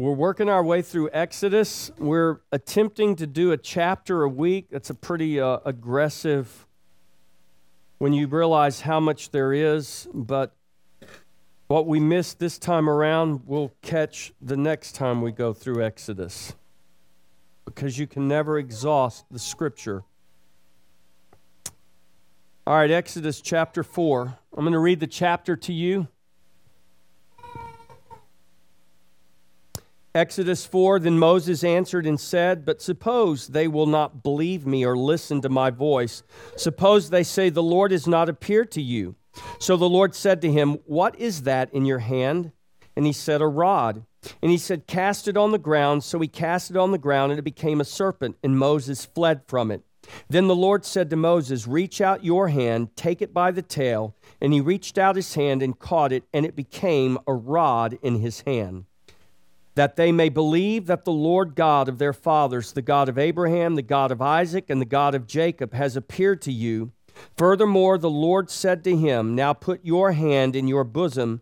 We're working our way through Exodus. We're attempting to do a chapter a week. That's a pretty uh, aggressive when you realize how much there is, but what we missed this time around, we'll catch the next time we go through Exodus. Because you can never exhaust the scripture. All right, Exodus chapter 4. I'm going to read the chapter to you. Exodus 4 Then Moses answered and said, But suppose they will not believe me or listen to my voice. Suppose they say, The Lord has not appeared to you. So the Lord said to him, What is that in your hand? And he said, A rod. And he said, Cast it on the ground. So he cast it on the ground, and it became a serpent, and Moses fled from it. Then the Lord said to Moses, Reach out your hand, take it by the tail. And he reached out his hand and caught it, and it became a rod in his hand that they may believe that the Lord God of their fathers, the God of Abraham, the God of Isaac, and the God of Jacob, has appeared to you. Furthermore, the Lord said to him, Now put your hand in your bosom.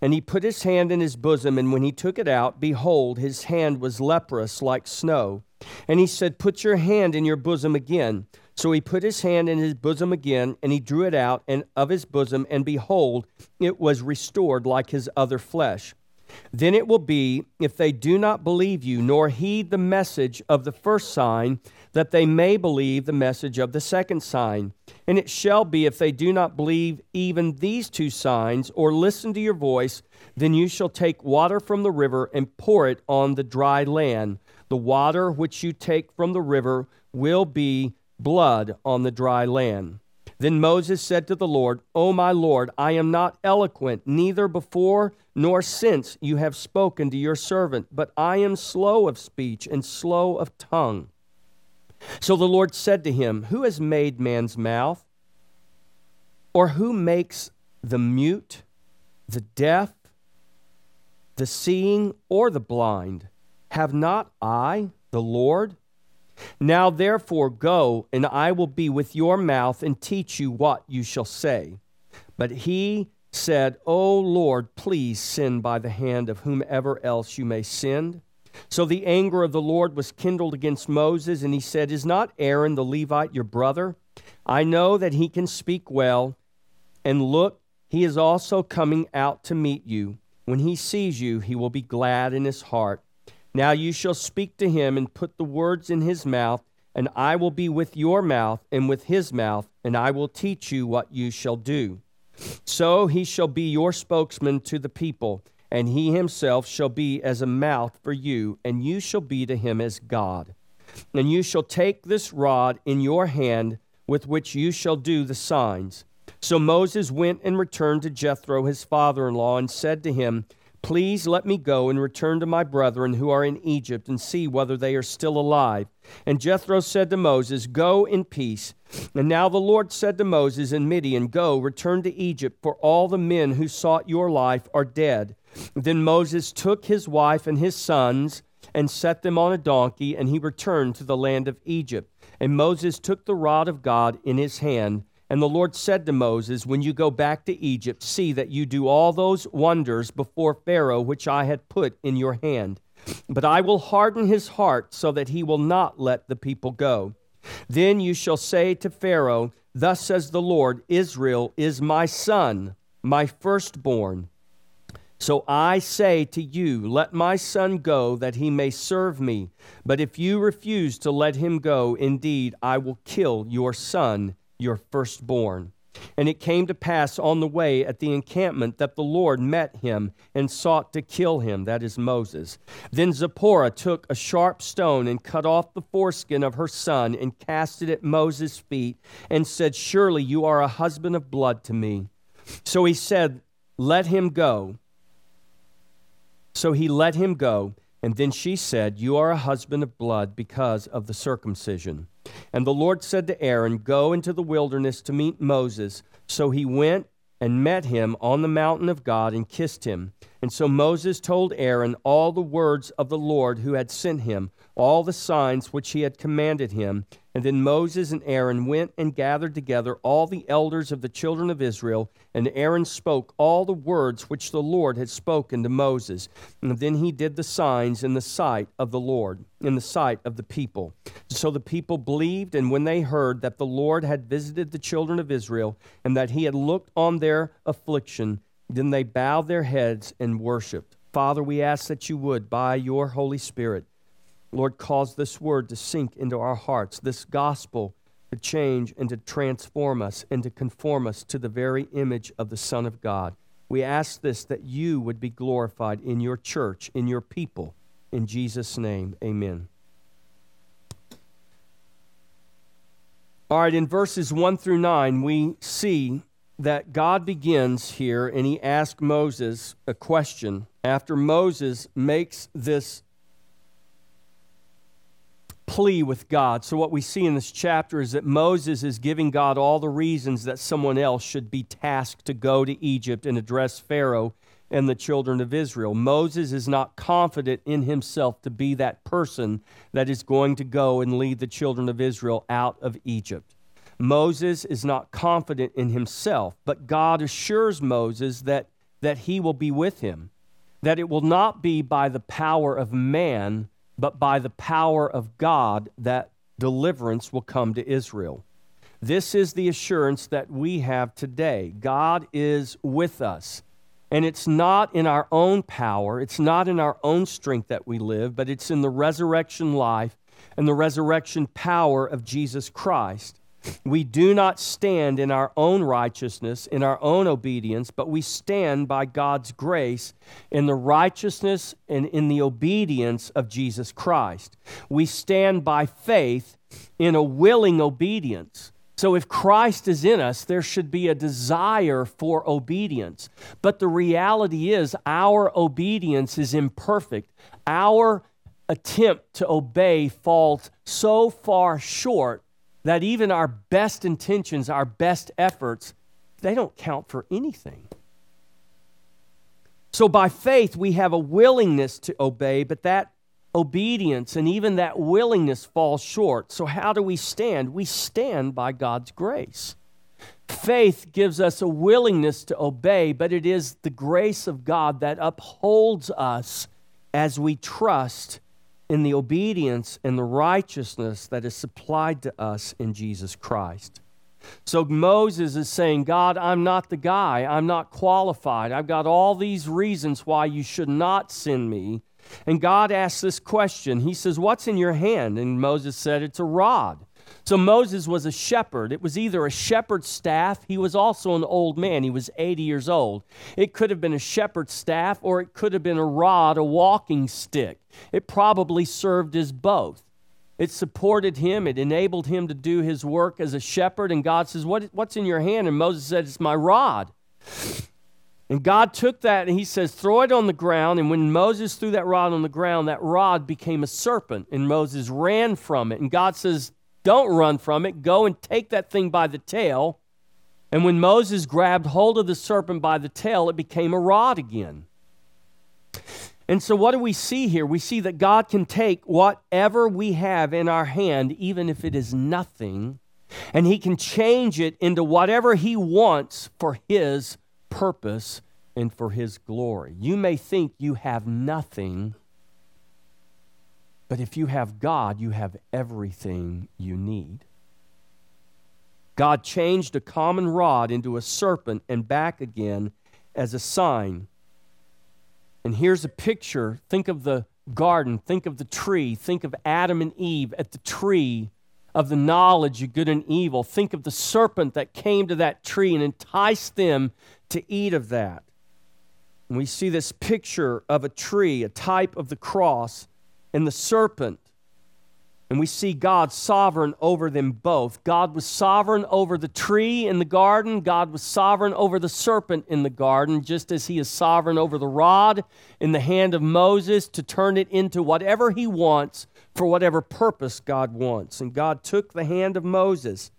And he put his hand in his bosom, and when he took it out, behold, his hand was leprous like snow. And he said, Put your hand in your bosom again. So he put his hand in his bosom again, and he drew it out and of his bosom, and behold, it was restored like his other flesh. Then it will be, if they do not believe you, nor heed the message of the first sign, that they may believe the message of the second sign. And it shall be, if they do not believe even these two signs, or listen to your voice, then you shall take water from the river and pour it on the dry land. The water which you take from the river will be blood on the dry land. Then Moses said to the Lord, O my Lord, I am not eloquent, neither before nor since you have spoken to your servant, but I am slow of speech and slow of tongue. So the Lord said to him, Who has made man's mouth? Or who makes the mute, the deaf, the seeing, or the blind? Have not I, the Lord? Now therefore go, and I will be with your mouth and teach you what you shall say. But he said, O Lord, please send by the hand of whomever else you may send. So the anger of the Lord was kindled against Moses, and he said, Is not Aaron the Levite your brother? I know that he can speak well. And look, he is also coming out to meet you. When he sees you, he will be glad in his heart. Now you shall speak to him and put the words in his mouth, and I will be with your mouth and with his mouth, and I will teach you what you shall do. So he shall be your spokesman to the people, and he himself shall be as a mouth for you, and you shall be to him as God. And you shall take this rod in your hand with which you shall do the signs. So Moses went and returned to Jethro his father in law, and said to him, Please let me go and return to my brethren who are in Egypt and see whether they are still alive. And Jethro said to Moses, Go in peace. And now the Lord said to Moses in Midian, Go, return to Egypt, for all the men who sought your life are dead. Then Moses took his wife and his sons and set them on a donkey, and he returned to the land of Egypt. And Moses took the rod of God in his hand and the Lord said to Moses, When you go back to Egypt, see that you do all those wonders before Pharaoh which I had put in your hand. But I will harden his heart so that he will not let the people go. Then you shall say to Pharaoh, Thus says the Lord, Israel is my son, my firstborn. So I say to you, Let my son go, that he may serve me. But if you refuse to let him go, indeed I will kill your son your firstborn. And it came to pass on the way at the encampment that the Lord met him and sought to kill him, that is Moses. Then Zipporah took a sharp stone and cut off the foreskin of her son and cast it at Moses' feet and said, Surely you are a husband of blood to me. So he said, Let him go. So he let him go. And then she said, You are a husband of blood because of the circumcision. And the Lord said to Aaron, Go into the wilderness to meet Moses. So he went and met him on the mountain of God and kissed him. And so Moses told Aaron all the words of the Lord who had sent him, all the signs which he had commanded him. And then Moses and Aaron went and gathered together all the elders of the children of Israel, and Aaron spoke all the words which the Lord had spoken to Moses. And then he did the signs in the sight of the Lord, in the sight of the people. So the people believed, and when they heard that the Lord had visited the children of Israel, and that he had looked on their affliction, then they bowed their heads and worshiped. Father, we ask that you would, by your Holy Spirit, Lord, cause this word to sink into our hearts, this gospel to change and to transform us and to conform us to the very image of the Son of God. We ask this that you would be glorified in your church, in your people. In Jesus' name, amen. All right, in verses 1 through 9, we see that God begins here and he asks Moses a question after Moses makes this plea with God. So, what we see in this chapter is that Moses is giving God all the reasons that someone else should be tasked to go to Egypt and address Pharaoh and the children of Israel. Moses is not confident in himself to be that person that is going to go and lead the children of Israel out of Egypt. Moses is not confident in himself, but God assures Moses that, that he will be with him, that it will not be by the power of man, but by the power of God that deliverance will come to Israel. This is the assurance that we have today. God is with us. And it's not in our own power, it's not in our own strength that we live, but it's in the resurrection life and the resurrection power of Jesus Christ. We do not stand in our own righteousness, in our own obedience, but we stand by God's grace in the righteousness and in the obedience of Jesus Christ. We stand by faith in a willing obedience. So, if Christ is in us, there should be a desire for obedience. But the reality is, our obedience is imperfect. Our attempt to obey falls so far short that even our best intentions, our best efforts, they don't count for anything. So by faith, we have a willingness to obey, but that obedience and even that willingness falls short. So, how do we stand? We stand by God's grace. Faith gives us a willingness to obey, but it is the grace of God that upholds us as we trust in the obedience and the righteousness that is supplied to us in Jesus Christ. So Moses is saying, God, I'm not the guy. I'm not qualified. I've got all these reasons why you should not send me. And God asks this question. He says, What's in your hand? And Moses said, It's a rod. So Moses was a shepherd. It was either a shepherd's staff, he was also an old man, he was 80 years old. It could have been a shepherd's staff, or it could have been a rod, a walking stick. It probably served as both. It supported him, it enabled him to do his work as a shepherd. And God says, what, What's in your hand? And Moses said, It's my rod. And God took that and he says, Throw it on the ground. And when Moses threw that rod on the ground, that rod became a serpent. And Moses ran from it. And God says, don't run from it. Go and take that thing by the tail. And when Moses grabbed hold of the serpent by the tail, it became a rod again. And so, what do we see here? We see that God can take whatever we have in our hand, even if it is nothing, and He can change it into whatever He wants for His purpose and for His glory. You may think you have nothing but if you have God, you have everything you need. God changed a common rod into a serpent and back again as a sign. And here's a picture. Think of the garden, think of the tree, think of Adam and Eve at the tree of the knowledge of good and evil. Think of the serpent that came to that tree and enticed them to eat of that. And we see this picture of a tree, a type of the cross and the serpent. And we see God sovereign over them both. God was sovereign over the tree in the garden. God was sovereign over the serpent in the garden, just as He is sovereign over the rod in the hand of Moses to turn it into whatever He wants for whatever purpose God wants. And God took the hand of Moses.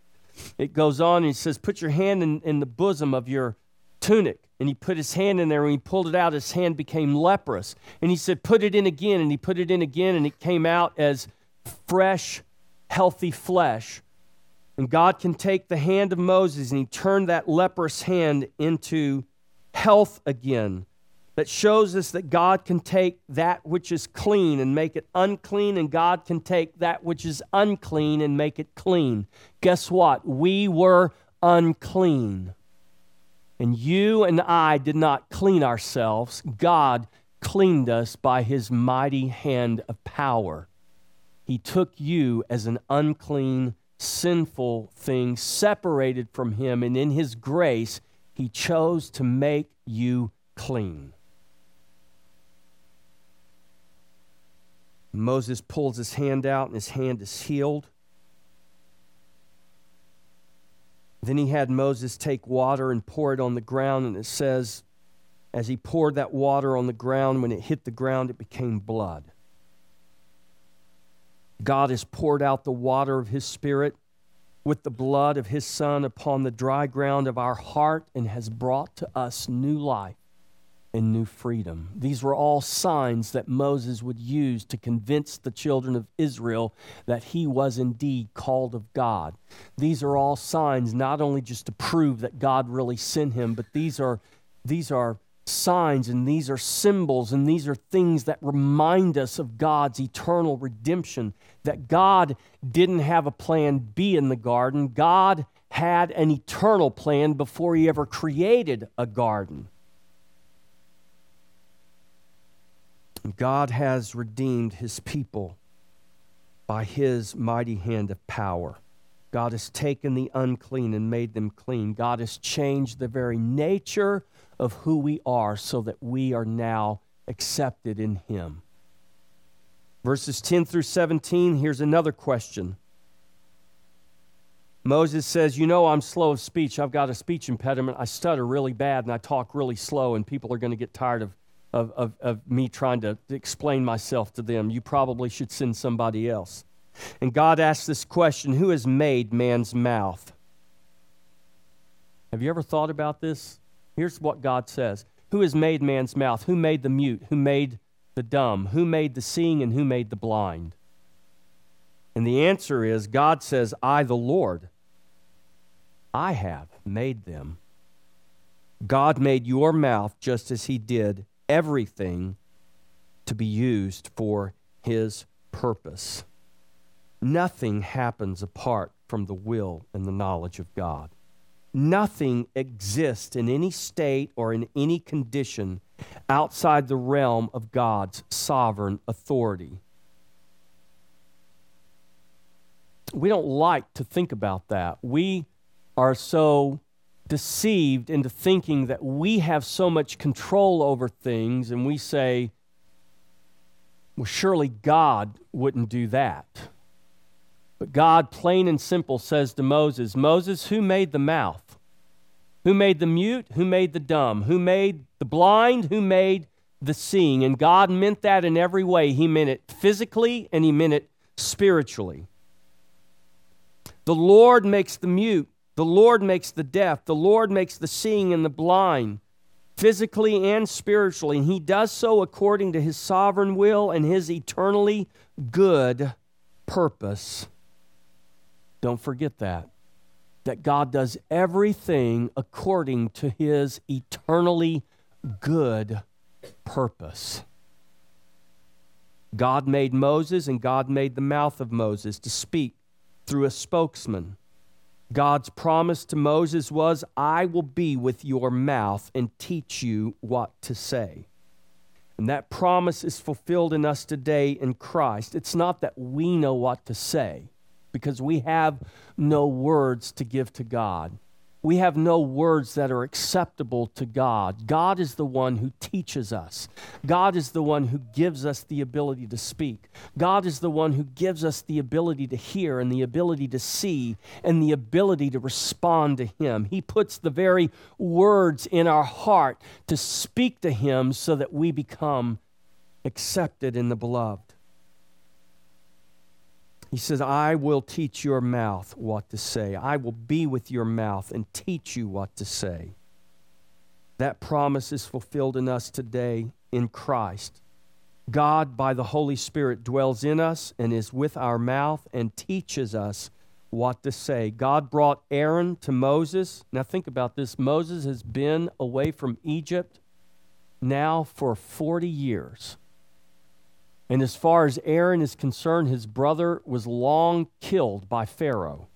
It goes on and He says, Put your hand in, in the bosom of your tunic. And he put his hand in there. And he pulled it out, his hand became leprous. And he said, Put it in again. And he put it in again, and it came out as fresh, healthy flesh. And God can take the hand of Moses and he turned that leprous hand into health again. That shows us that God can take that which is clean and make it unclean, and God can take that which is unclean and make it clean. Guess what? We were unclean. And you and I did not clean ourselves. God cleaned us by his mighty hand of power. He took you as an unclean sinful thing, separated from him, and in his grace, he chose to make you clean. Moses pulls his hand out, and his hand is healed. Then he had Moses take water and pour it on the ground, and it says, as he poured that water on the ground, when it hit the ground, it became blood. God has poured out the water of His Spirit with the blood of His Son upon the dry ground of our heart and has brought to us new life and new freedom. These were all signs that Moses would use to convince the children of Israel that he was indeed called of God. These are all signs not only just to prove that God really sent him, but these are these are signs and these are symbols and these are things that remind us of God's eternal redemption. That God didn't have a plan B in the garden, God had an eternal plan before He ever created a garden. God has redeemed His people by His mighty hand of power. God has taken the unclean and made them clean. God has changed the very nature of who we are so that we are now accepted in Him. Verses 10 through 17, here's another question. Moses says, You know, I'm slow of speech. I've got a speech impediment. I stutter really bad and I talk really slow, and people are going to get tired of, of, of, of me trying to explain myself to them. You probably should send somebody else. And God asks this question Who has made man's mouth? Have you ever thought about this? Here's what God says Who has made man's mouth? Who made the mute? Who made the dumb? Who made the seeing and who made the blind? And the answer is God says, I, the Lord, I have made them. God made your mouth just as He did everything to be used for His purpose. Nothing happens apart from the will and the knowledge of God. Nothing exists in any state or in any condition outside the realm of God's sovereign authority. We don't like to think about that. We are so deceived into thinking that we have so much control over things, and we say, well, surely God wouldn't do that. But God, plain and simple, says to Moses, Moses, who made the mouth? Who made the mute? Who made the dumb? Who made the blind? Who made the seeing? And God meant that in every way. He meant it physically and He meant it spiritually. The Lord makes the mute. The Lord makes the deaf. The Lord makes the seeing and the blind, physically and spiritually. And He does so according to His sovereign will and His eternally good purpose. Don't forget that that God does everything according to his eternally good purpose. God made Moses and God made the mouth of Moses to speak through a spokesman. God's promise to Moses was, I will be with your mouth and teach you what to say. And that promise is fulfilled in us today in Christ. It's not that we know what to say, because we have no words to give to God. We have no words that are acceptable to God. God is the one who teaches us. God is the one who gives us the ability to speak. God is the one who gives us the ability to hear and the ability to see and the ability to respond to Him. He puts the very words in our heart to speak to Him so that we become accepted in the beloved. He says, I will teach your mouth what to say. I will be with your mouth and teach you what to say. That promise is fulfilled in us today in Christ. God, by the Holy Spirit, dwells in us and is with our mouth and teaches us what to say. God brought Aaron to Moses. Now, think about this Moses has been away from Egypt now for 40 years. And as far as Aaron is concerned, his brother was long killed by Pharaoh.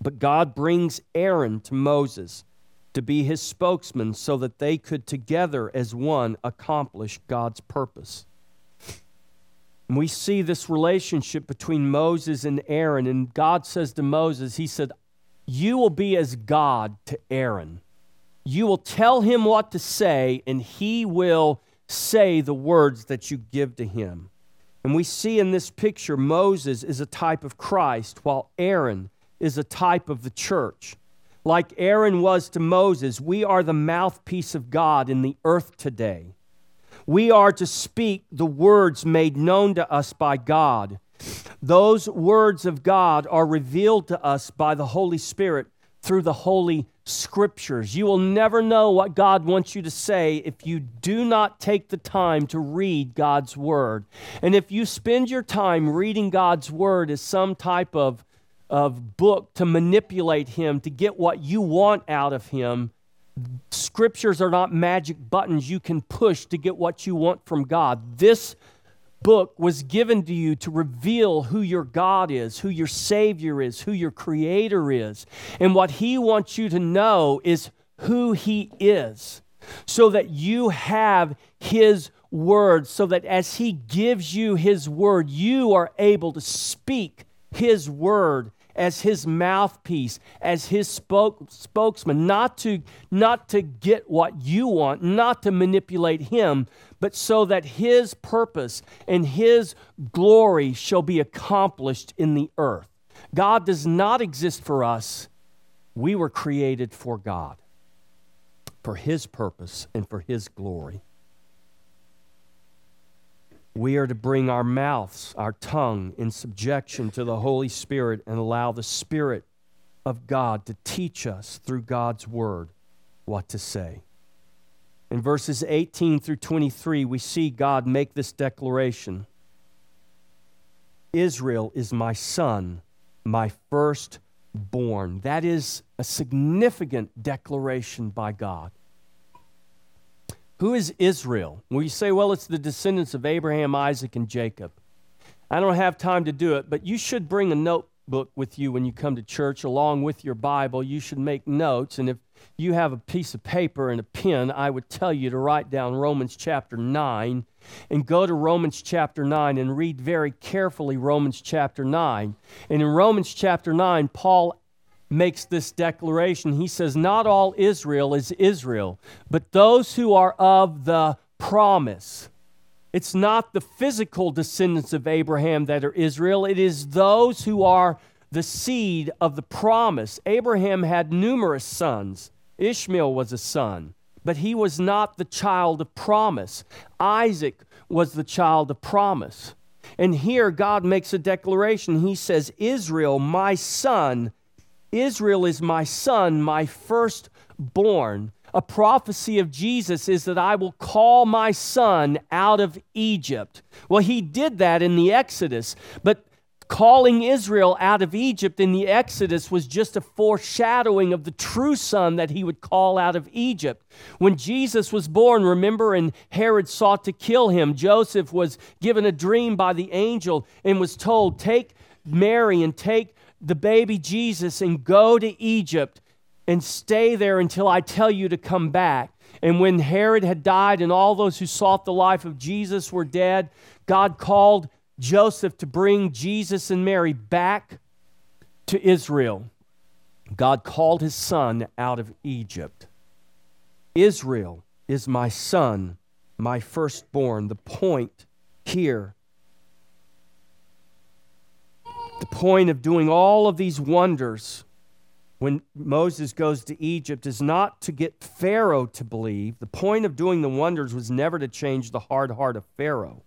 But God brings Aaron to Moses to be his spokesman so that they could together as one accomplish God's purpose. And we see this relationship between Moses and Aaron. And God says to Moses, He said, You will be as God to Aaron. You will tell him what to say, and he will say the words that you give to him. And we see in this picture, Moses is a type of Christ, while Aaron is a type of the church. Like Aaron was to Moses, we are the mouthpiece of God in the earth today. We are to speak the words made known to us by God. Those words of God are revealed to us by the Holy Spirit through the Holy Scriptures. You will never know what God wants you to say if you do not take the time to read God's Word. And if you spend your time reading God's Word as some type of of book to manipulate him to get what you want out of him. Scriptures are not magic buttons you can push to get what you want from God. This book was given to you to reveal who your God is, who your Savior is, who your Creator is. And what He wants you to know is who He is, so that you have His word, so that as He gives you His word, you are able to speak His word as his mouthpiece, as his spoke, spokesman, not to, not to get what you want, not to manipulate him, but so that his purpose and his glory shall be accomplished in the earth. God does not exist for us. We were created for God, for his purpose and for his glory. We are to bring our mouths, our tongue, in subjection to the Holy Spirit and allow the Spirit of God to teach us through God's Word what to say. In verses 18 through 23, we see God make this declaration Israel is my son, my firstborn. That is a significant declaration by God. Who is Israel? Well, you say, well, it's the descendants of Abraham, Isaac, and Jacob. I don't have time to do it, but you should bring a notebook with you when you come to church along with your Bible. You should make notes. And if you have a piece of paper and a pen, I would tell you to write down Romans chapter 9 and go to Romans chapter 9 and read very carefully Romans chapter 9. And in Romans chapter 9, Paul makes this declaration. He says, Not all Israel is Israel, but those who are of the promise. It's not the physical descendants of Abraham that are Israel, it is those who are the seed of the promise. Abraham had numerous sons. Ishmael was a son, but he was not the child of promise. Isaac was the child of promise. And here God makes a declaration. He says, Israel, my son, Israel is my son, my firstborn. A prophecy of Jesus is that I will call my son out of Egypt. Well, he did that in the Exodus, but calling Israel out of Egypt in the Exodus was just a foreshadowing of the true son that he would call out of Egypt. When Jesus was born, remember, and Herod sought to kill him, Joseph was given a dream by the angel and was told, Take Mary and take the baby Jesus and go to Egypt and stay there until I tell you to come back. And when Herod had died and all those who sought the life of Jesus were dead, God called Joseph to bring Jesus and Mary back to Israel. God called his son out of Egypt. Israel is my son, my firstborn. The point here the point of doing all of these wonders when Moses goes to Egypt is not to get Pharaoh to believe. The point of doing the wonders was never to change the hard heart of Pharaoh.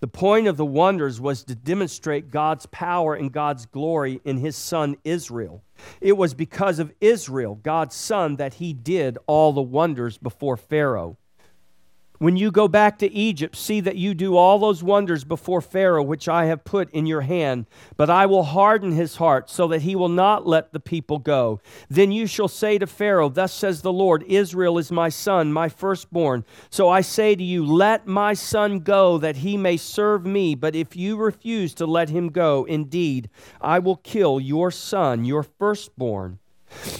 The point of the wonders was to demonstrate God's power and God's glory in his son Israel. It was because of Israel, God's son, that he did all the wonders before Pharaoh. When you go back to Egypt, see that you do all those wonders before Pharaoh, which I have put in your hand. But I will harden his heart, so that he will not let the people go. Then you shall say to Pharaoh, Thus says the Lord, Israel is my son, my firstborn. So I say to you, Let my son go, that he may serve me. But if you refuse to let him go, indeed, I will kill your son, your firstborn.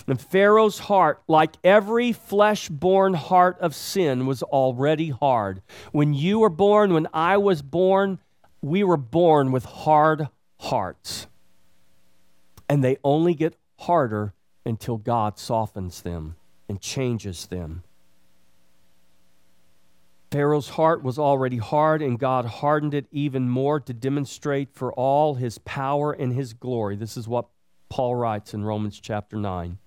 And Pharaoh's heart, like every flesh born heart of sin, was already hard. When you were born, when I was born, we were born with hard hearts. And they only get harder until God softens them and changes them. Pharaoh's heart was already hard, and God hardened it even more to demonstrate for all his power and his glory. This is what Paul writes in Romans chapter 9.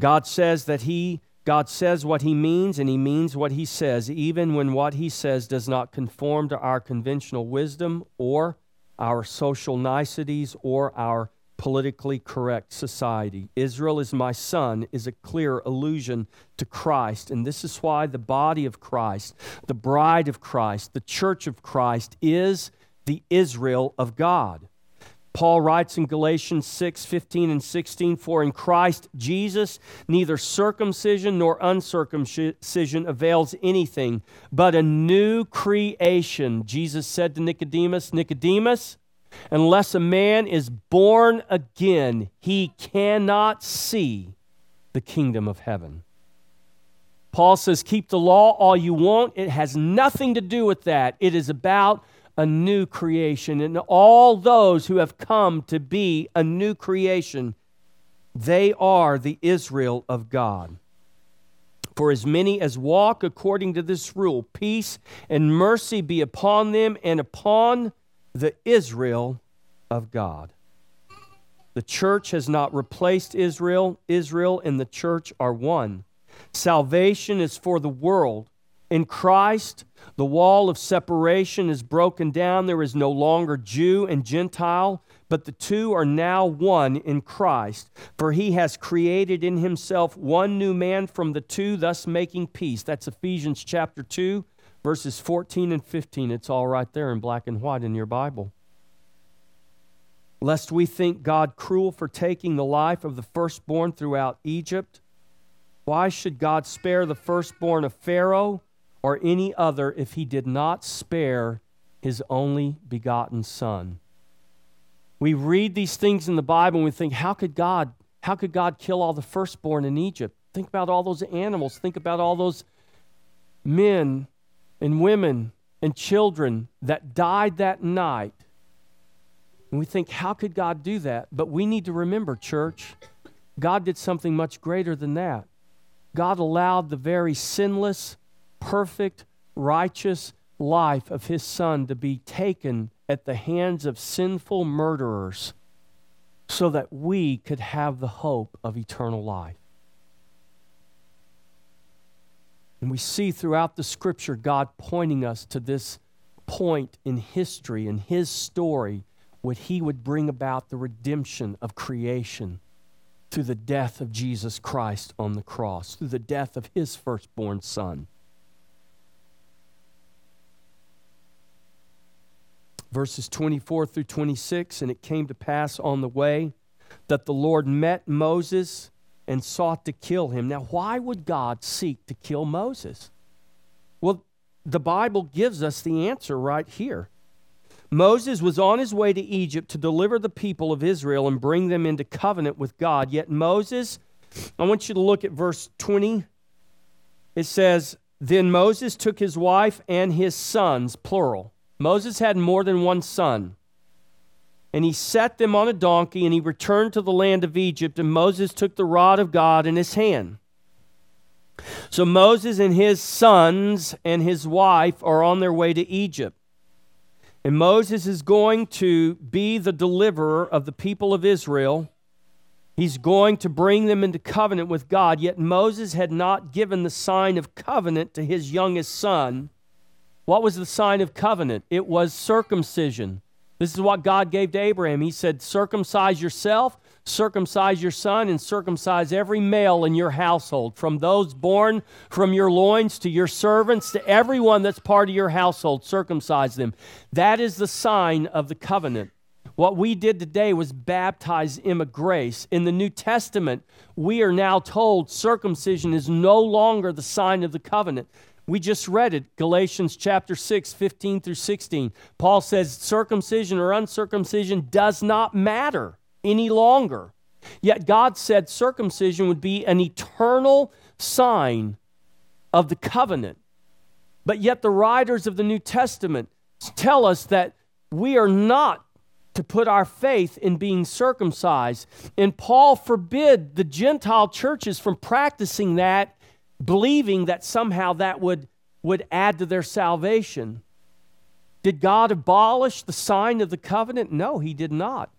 God says that he God says what he means and he means what he says even when what he says does not conform to our conventional wisdom or our social niceties or our politically correct society. Israel is my son is a clear allusion to Christ and this is why the body of Christ, the bride of Christ, the church of Christ is the Israel of God. Paul writes in Galatians 6 15 and 16, For in Christ Jesus neither circumcision nor uncircumcision avails anything, but a new creation. Jesus said to Nicodemus, Nicodemus, unless a man is born again, he cannot see the kingdom of heaven. Paul says, Keep the law all you want. It has nothing to do with that. It is about a new creation. And all those who have come to be a new creation, they are the Israel of God. For as many as walk according to this rule, peace and mercy be upon them and upon the Israel of God. The church has not replaced Israel. Israel and the church are one. Salvation is for the world. In Christ, the wall of separation is broken down. There is no longer Jew and Gentile, but the two are now one in Christ. For he has created in himself one new man from the two, thus making peace. That's Ephesians chapter 2, verses 14 and 15. It's all right there in black and white in your Bible. Lest we think God cruel for taking the life of the firstborn throughout Egypt, why should God spare the firstborn of Pharaoh? Or any other if he did not spare his only begotten son. We read these things in the Bible and we think, how could God, how could God kill all the firstborn in Egypt? Think about all those animals. Think about all those men and women and children that died that night. And we think, how could God do that? But we need to remember, church, God did something much greater than that. God allowed the very sinless, perfect, righteous life of his son to be taken at the hands of sinful murderers so that we could have the hope of eternal life. And we see throughout the scripture God pointing us to this point in history, in his story, what he would bring about the redemption of creation through the death of Jesus Christ on the cross, through the death of his firstborn son. Verses 24 through 26. And it came to pass on the way that the Lord met Moses and sought to kill him. Now, why would God seek to kill Moses? Well, the Bible gives us the answer right here. Moses was on his way to Egypt to deliver the people of Israel and bring them into covenant with God. Yet Moses, I want you to look at verse 20. It says, Then Moses took his wife and his sons, plural, Moses had more than one son. And he set them on a donkey, and he returned to the land of Egypt, and Moses took the rod of God in his hand. So Moses and his sons and his wife are on their way to Egypt. And Moses is going to be the deliverer of the people of Israel. He's going to bring them into covenant with God. Yet Moses had not given the sign of covenant to his youngest son What was the sign of covenant? It was circumcision. This is what God gave to Abraham. He said, Circumcise yourself, circumcise your son, and circumcise every male in your household, from those born from your loins to your servants to everyone that's part of your household, circumcise them. That is the sign of the covenant. What we did today was baptize Emma Grace. In the New Testament, we are now told circumcision is no longer the sign of the covenant. We just read it, Galatians chapter 6, 15 through 16. Paul says circumcision or uncircumcision does not matter any longer. Yet God said circumcision would be an eternal sign of the covenant. But yet the writers of the New Testament tell us that we are not to put our faith in being circumcised. And Paul forbid the Gentile churches from practicing that, believing that somehow that would, would add to their salvation. Did God abolish the sign of the covenant? No, he did not.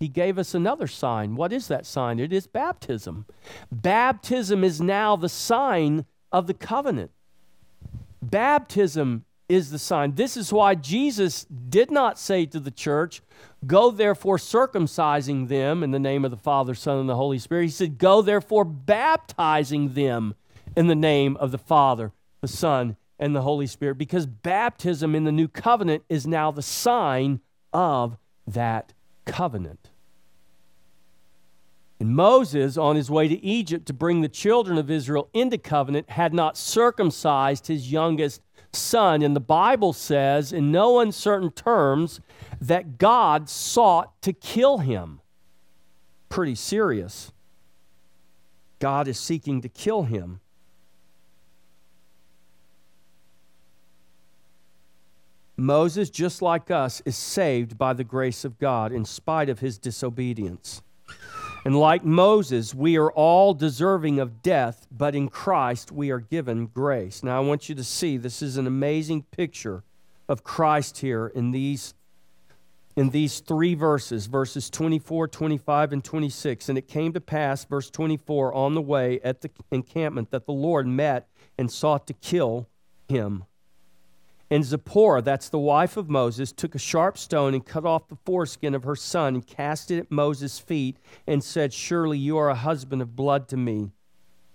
He gave us another sign. What is that sign? It is baptism. Baptism is now the sign of the covenant. Baptism is the sign. This is why Jesus did not say to the church, Go therefore circumcising them in the name of the Father, Son, and the Holy Spirit. He said, Go therefore baptizing them in the name of the Father, the Son, and the Holy Spirit, because baptism in the new covenant is now the sign of that covenant. And Moses, on his way to Egypt to bring the children of Israel into covenant, had not circumcised his youngest son. And the Bible says, in no uncertain terms, that God sought to kill him. Pretty serious. God is seeking to kill him. Moses, just like us, is saved by the grace of God in spite of his disobedience. And like Moses, we are all deserving of death, but in Christ we are given grace. Now, I want you to see this is an amazing picture of Christ here in these in these three verses, verses 24, 25, and 26. And it came to pass, verse 24, on the way at the encampment, that the Lord met and sought to kill him. And Zipporah, that's the wife of Moses, took a sharp stone and cut off the foreskin of her son and cast it at Moses' feet and said, Surely you are a husband of blood to me.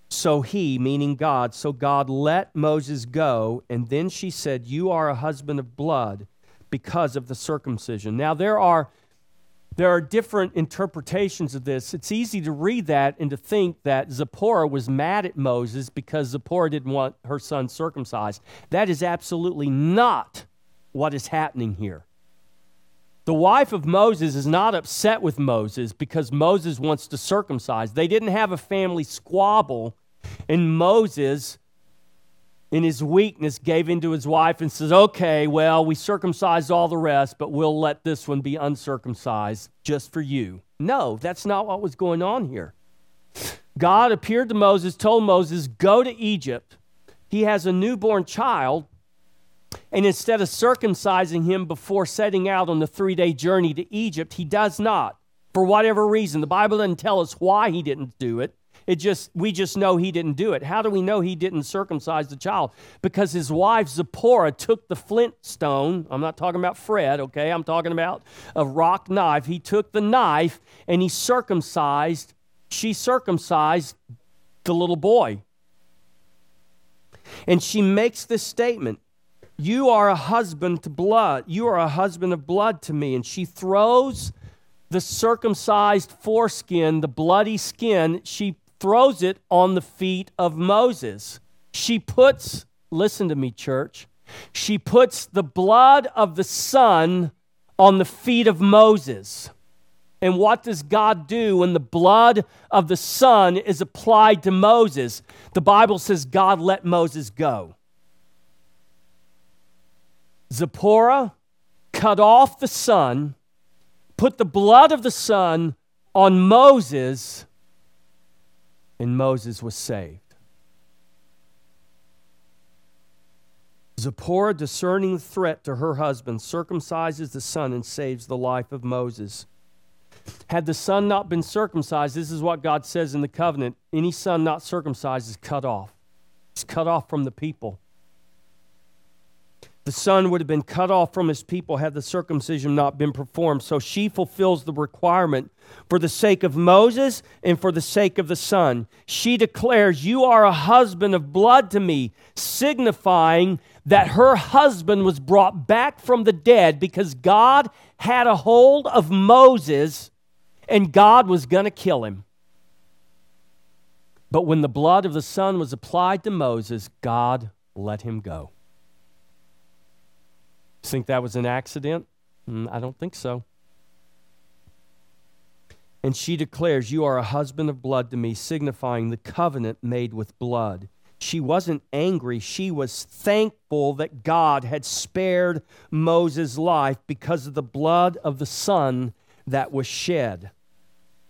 So he, meaning God, so God let Moses go. And then she said, You are a husband of blood because of the circumcision. Now, there are there are different interpretations of this. It's easy to read that and to think that Zipporah was mad at Moses because Zipporah didn't want her son circumcised. That is absolutely not what is happening here. The wife of Moses is not upset with Moses because Moses wants to circumcise. They didn't have a family squabble, and Moses in his weakness, gave in to his wife and says, Okay, well, we circumcised all the rest, but we'll let this one be uncircumcised just for you. No, that's not what was going on here. God appeared to Moses, told Moses, Go to Egypt. He has a newborn child, and instead of circumcising him before setting out on the three day journey to Egypt, he does not. For whatever reason, the Bible doesn't tell us why he didn't do it. It just we just know he didn't do it. How do we know he didn't circumcise the child? Because his wife Zipporah took the flint stone. I'm not talking about Fred, okay? I'm talking about a rock knife. He took the knife and he circumcised, she circumcised the little boy. And she makes this statement You are a husband to blood. You are a husband of blood to me. And she throws the circumcised foreskin, the bloody skin, she throws it on the feet of Moses. She puts, listen to me, church, she puts the blood of the Son on the feet of Moses. And what does God do when the blood of the Son is applied to Moses? The Bible says God let Moses go. Zipporah cut off the Son, put the blood of the Son on Moses, and Moses was saved. Zipporah, discerning the threat to her husband, circumcises the son and saves the life of Moses. Had the son not been circumcised, this is what God says in the covenant any son not circumcised is cut off. He's cut off from the people. The son would have been cut off from his people had the circumcision not been performed. So she fulfills the requirement for the sake of Moses and for the sake of the son. She declares, You are a husband of blood to me, signifying that her husband was brought back from the dead because God had a hold of Moses and God was going to kill him. But when the blood of the son was applied to Moses, God let him go. Think that was an accident? Mm, I don't think so. And she declares, You are a husband of blood to me, signifying the covenant made with blood. She wasn't angry. She was thankful that God had spared Moses' life because of the blood of the son that was shed.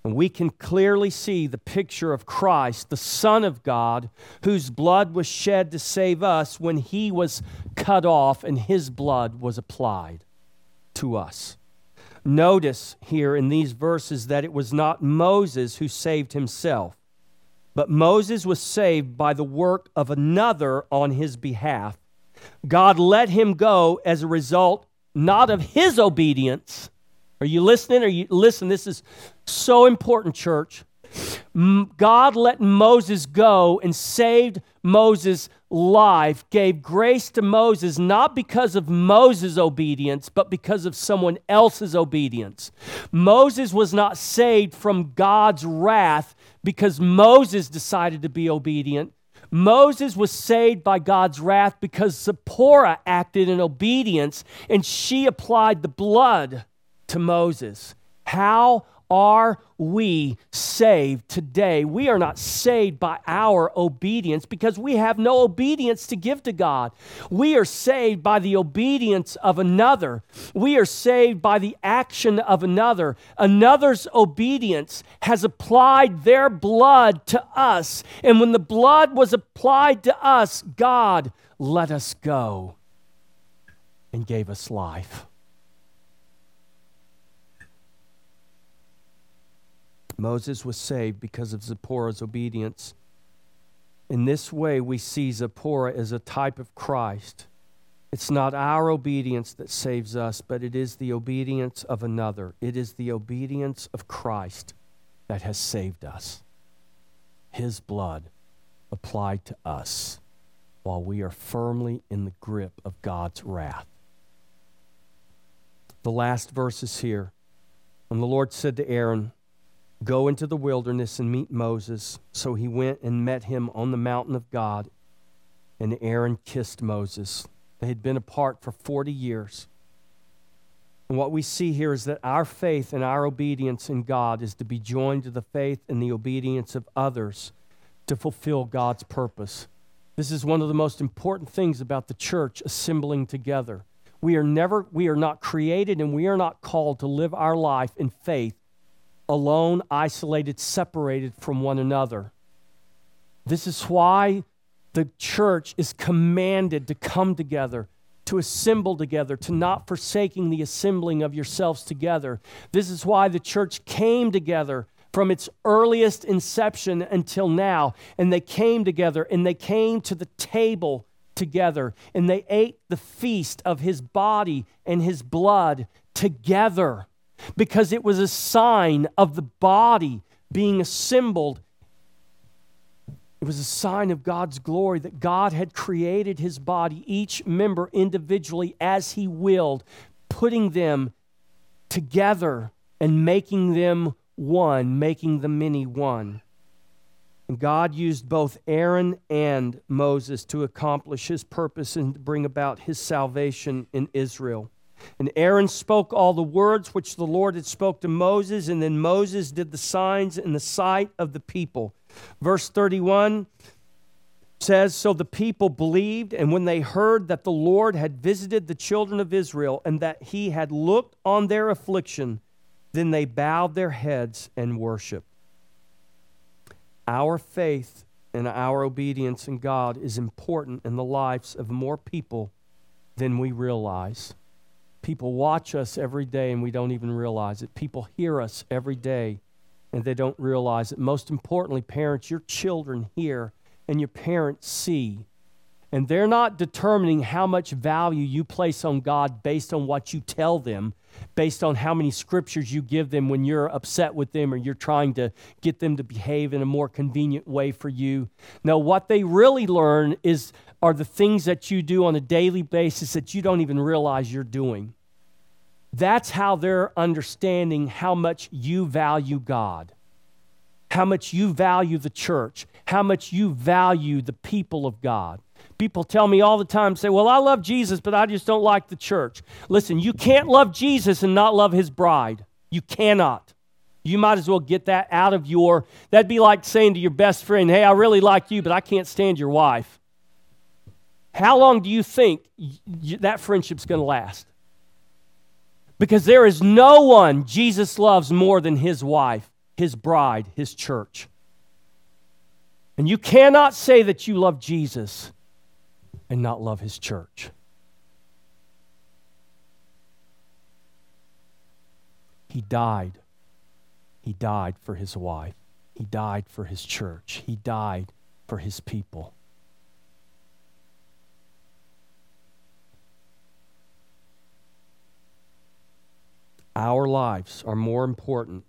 And we can clearly see the picture of Christ, the Son of God, whose blood was shed to save us when he was cut off and his blood was applied to us. Notice here in these verses that it was not Moses who saved himself, but Moses was saved by the work of another on his behalf. God let him go as a result not of his obedience. Are you listening? Are you listen? This is so important, church. God let Moses go and saved Moses' life, gave grace to Moses, not because of Moses' obedience, but because of someone else's obedience. Moses was not saved from God's wrath because Moses decided to be obedient. Moses was saved by God's wrath because Zipporah acted in obedience and she applied the blood to Moses. How are we saved today? We are not saved by our obedience because we have no obedience to give to God. We are saved by the obedience of another. We are saved by the action of another. Another's obedience has applied their blood to us. And when the blood was applied to us, God let us go and gave us life. Moses was saved because of Zipporah's obedience. In this way, we see Zipporah as a type of Christ. It's not our obedience that saves us, but it is the obedience of another. It is the obedience of Christ that has saved us. His blood applied to us while we are firmly in the grip of God's wrath. The last verse is here. And the Lord said to Aaron, Go into the wilderness and meet Moses. So he went and met him on the mountain of God. And Aaron kissed Moses. They had been apart for 40 years. And what we see here is that our faith and our obedience in God is to be joined to the faith and the obedience of others to fulfill God's purpose. This is one of the most important things about the church assembling together. We are never we are not created and we are not called to live our life in faith alone, isolated, separated from one another. This is why the church is commanded to come together, to assemble together, to not forsaking the assembling of yourselves together. This is why the church came together from its earliest inception until now. And they came together and they came to the table together and they ate the feast of his body and his blood together because it was a sign of the body being assembled. It was a sign of God's glory that God had created his body, each member individually as he willed, putting them together and making them one, making the many one. And God used both Aaron and Moses to accomplish his purpose and bring about his salvation in Israel. And Aaron spoke all the words which the Lord had spoke to Moses, and then Moses did the signs in the sight of the people. Verse 31 says So the people believed, and when they heard that the Lord had visited the children of Israel and that he had looked on their affliction, then they bowed their heads and worshiped. Our faith and our obedience in God is important in the lives of more people than we realize. People watch us every day and we don't even realize it. People hear us every day and they don't realize it. Most importantly, parents, your children hear and your parents see And they're not determining how much value you place on God based on what you tell them, based on how many scriptures you give them when you're upset with them or you're trying to get them to behave in a more convenient way for you. No, what they really learn is are the things that you do on a daily basis that you don't even realize you're doing. That's how they're understanding how much you value God, how much you value the church, how much you value the people of God. People tell me all the time, say, Well, I love Jesus, but I just don't like the church. Listen, you can't love Jesus and not love his bride. You cannot. You might as well get that out of your. That'd be like saying to your best friend, Hey, I really like you, but I can't stand your wife. How long do you think that friendship's going to last? Because there is no one Jesus loves more than his wife, his bride, his church. And you cannot say that you love Jesus and not love his church. He died. He died for his wife. He died for his church. He died for his people. Our lives are more important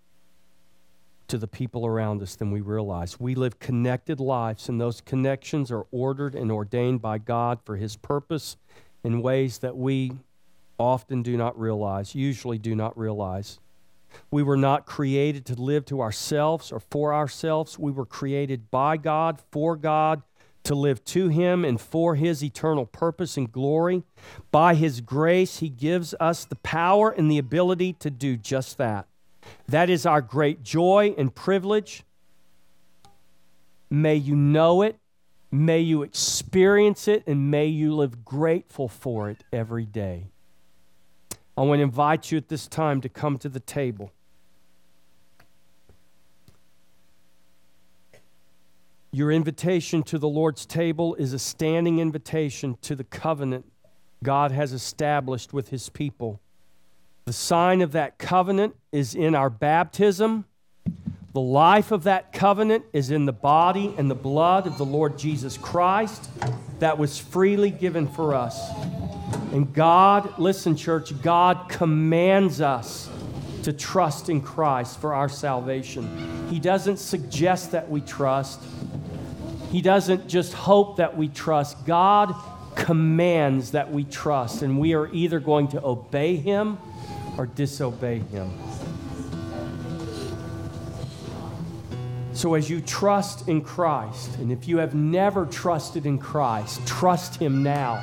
to the people around us than we realize. We live connected lives, and those connections are ordered and ordained by God for His purpose in ways that we often do not realize, usually do not realize. We were not created to live to ourselves or for ourselves. We were created by God, for God, to live to Him and for His eternal purpose and glory. By His grace, He gives us the power and the ability to do just that. That is our great joy and privilege. May you know it, may you experience it, and may you live grateful for it every day. I want to invite you at this time to come to the table. Your invitation to the Lord's table is a standing invitation to the covenant God has established with his people. The sign of that covenant is in our baptism. The life of that covenant is in the body and the blood of the Lord Jesus Christ that was freely given for us. And God, listen, church, God commands us to trust in Christ for our salvation. He doesn't suggest that we trust, He doesn't just hope that we trust. God commands that we trust, and we are either going to obey Him or disobey Him. So, as you trust in Christ, and if you have never trusted in Christ, trust Him now.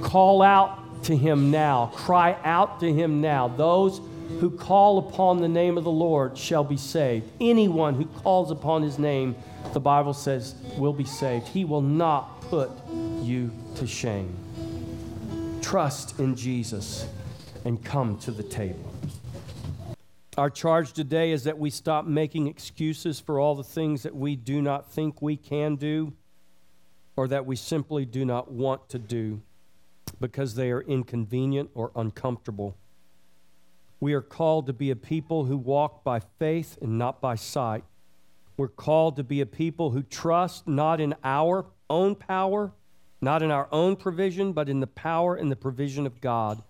Call out to Him now. Cry out to Him now. Those who call upon the name of the Lord shall be saved. Anyone who calls upon His name, the Bible says, will be saved. He will not put you to shame. Trust in Jesus and come to the table. Our charge today is that we stop making excuses for all the things that we do not think we can do or that we simply do not want to do because they are inconvenient or uncomfortable. We are called to be a people who walk by faith and not by sight. We're called to be a people who trust not in our own power, not in our own provision, but in the power and the provision of God.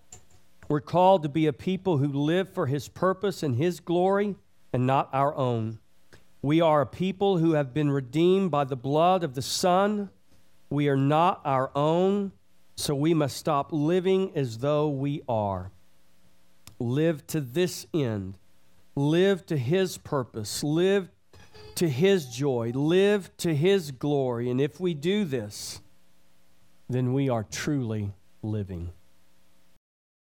We're called to be a people who live for His purpose and His glory and not our own. We are a people who have been redeemed by the blood of the Son. We are not our own, so we must stop living as though we are. Live to this end. Live to His purpose. Live to His joy. Live to His glory. And if we do this, then we are truly living.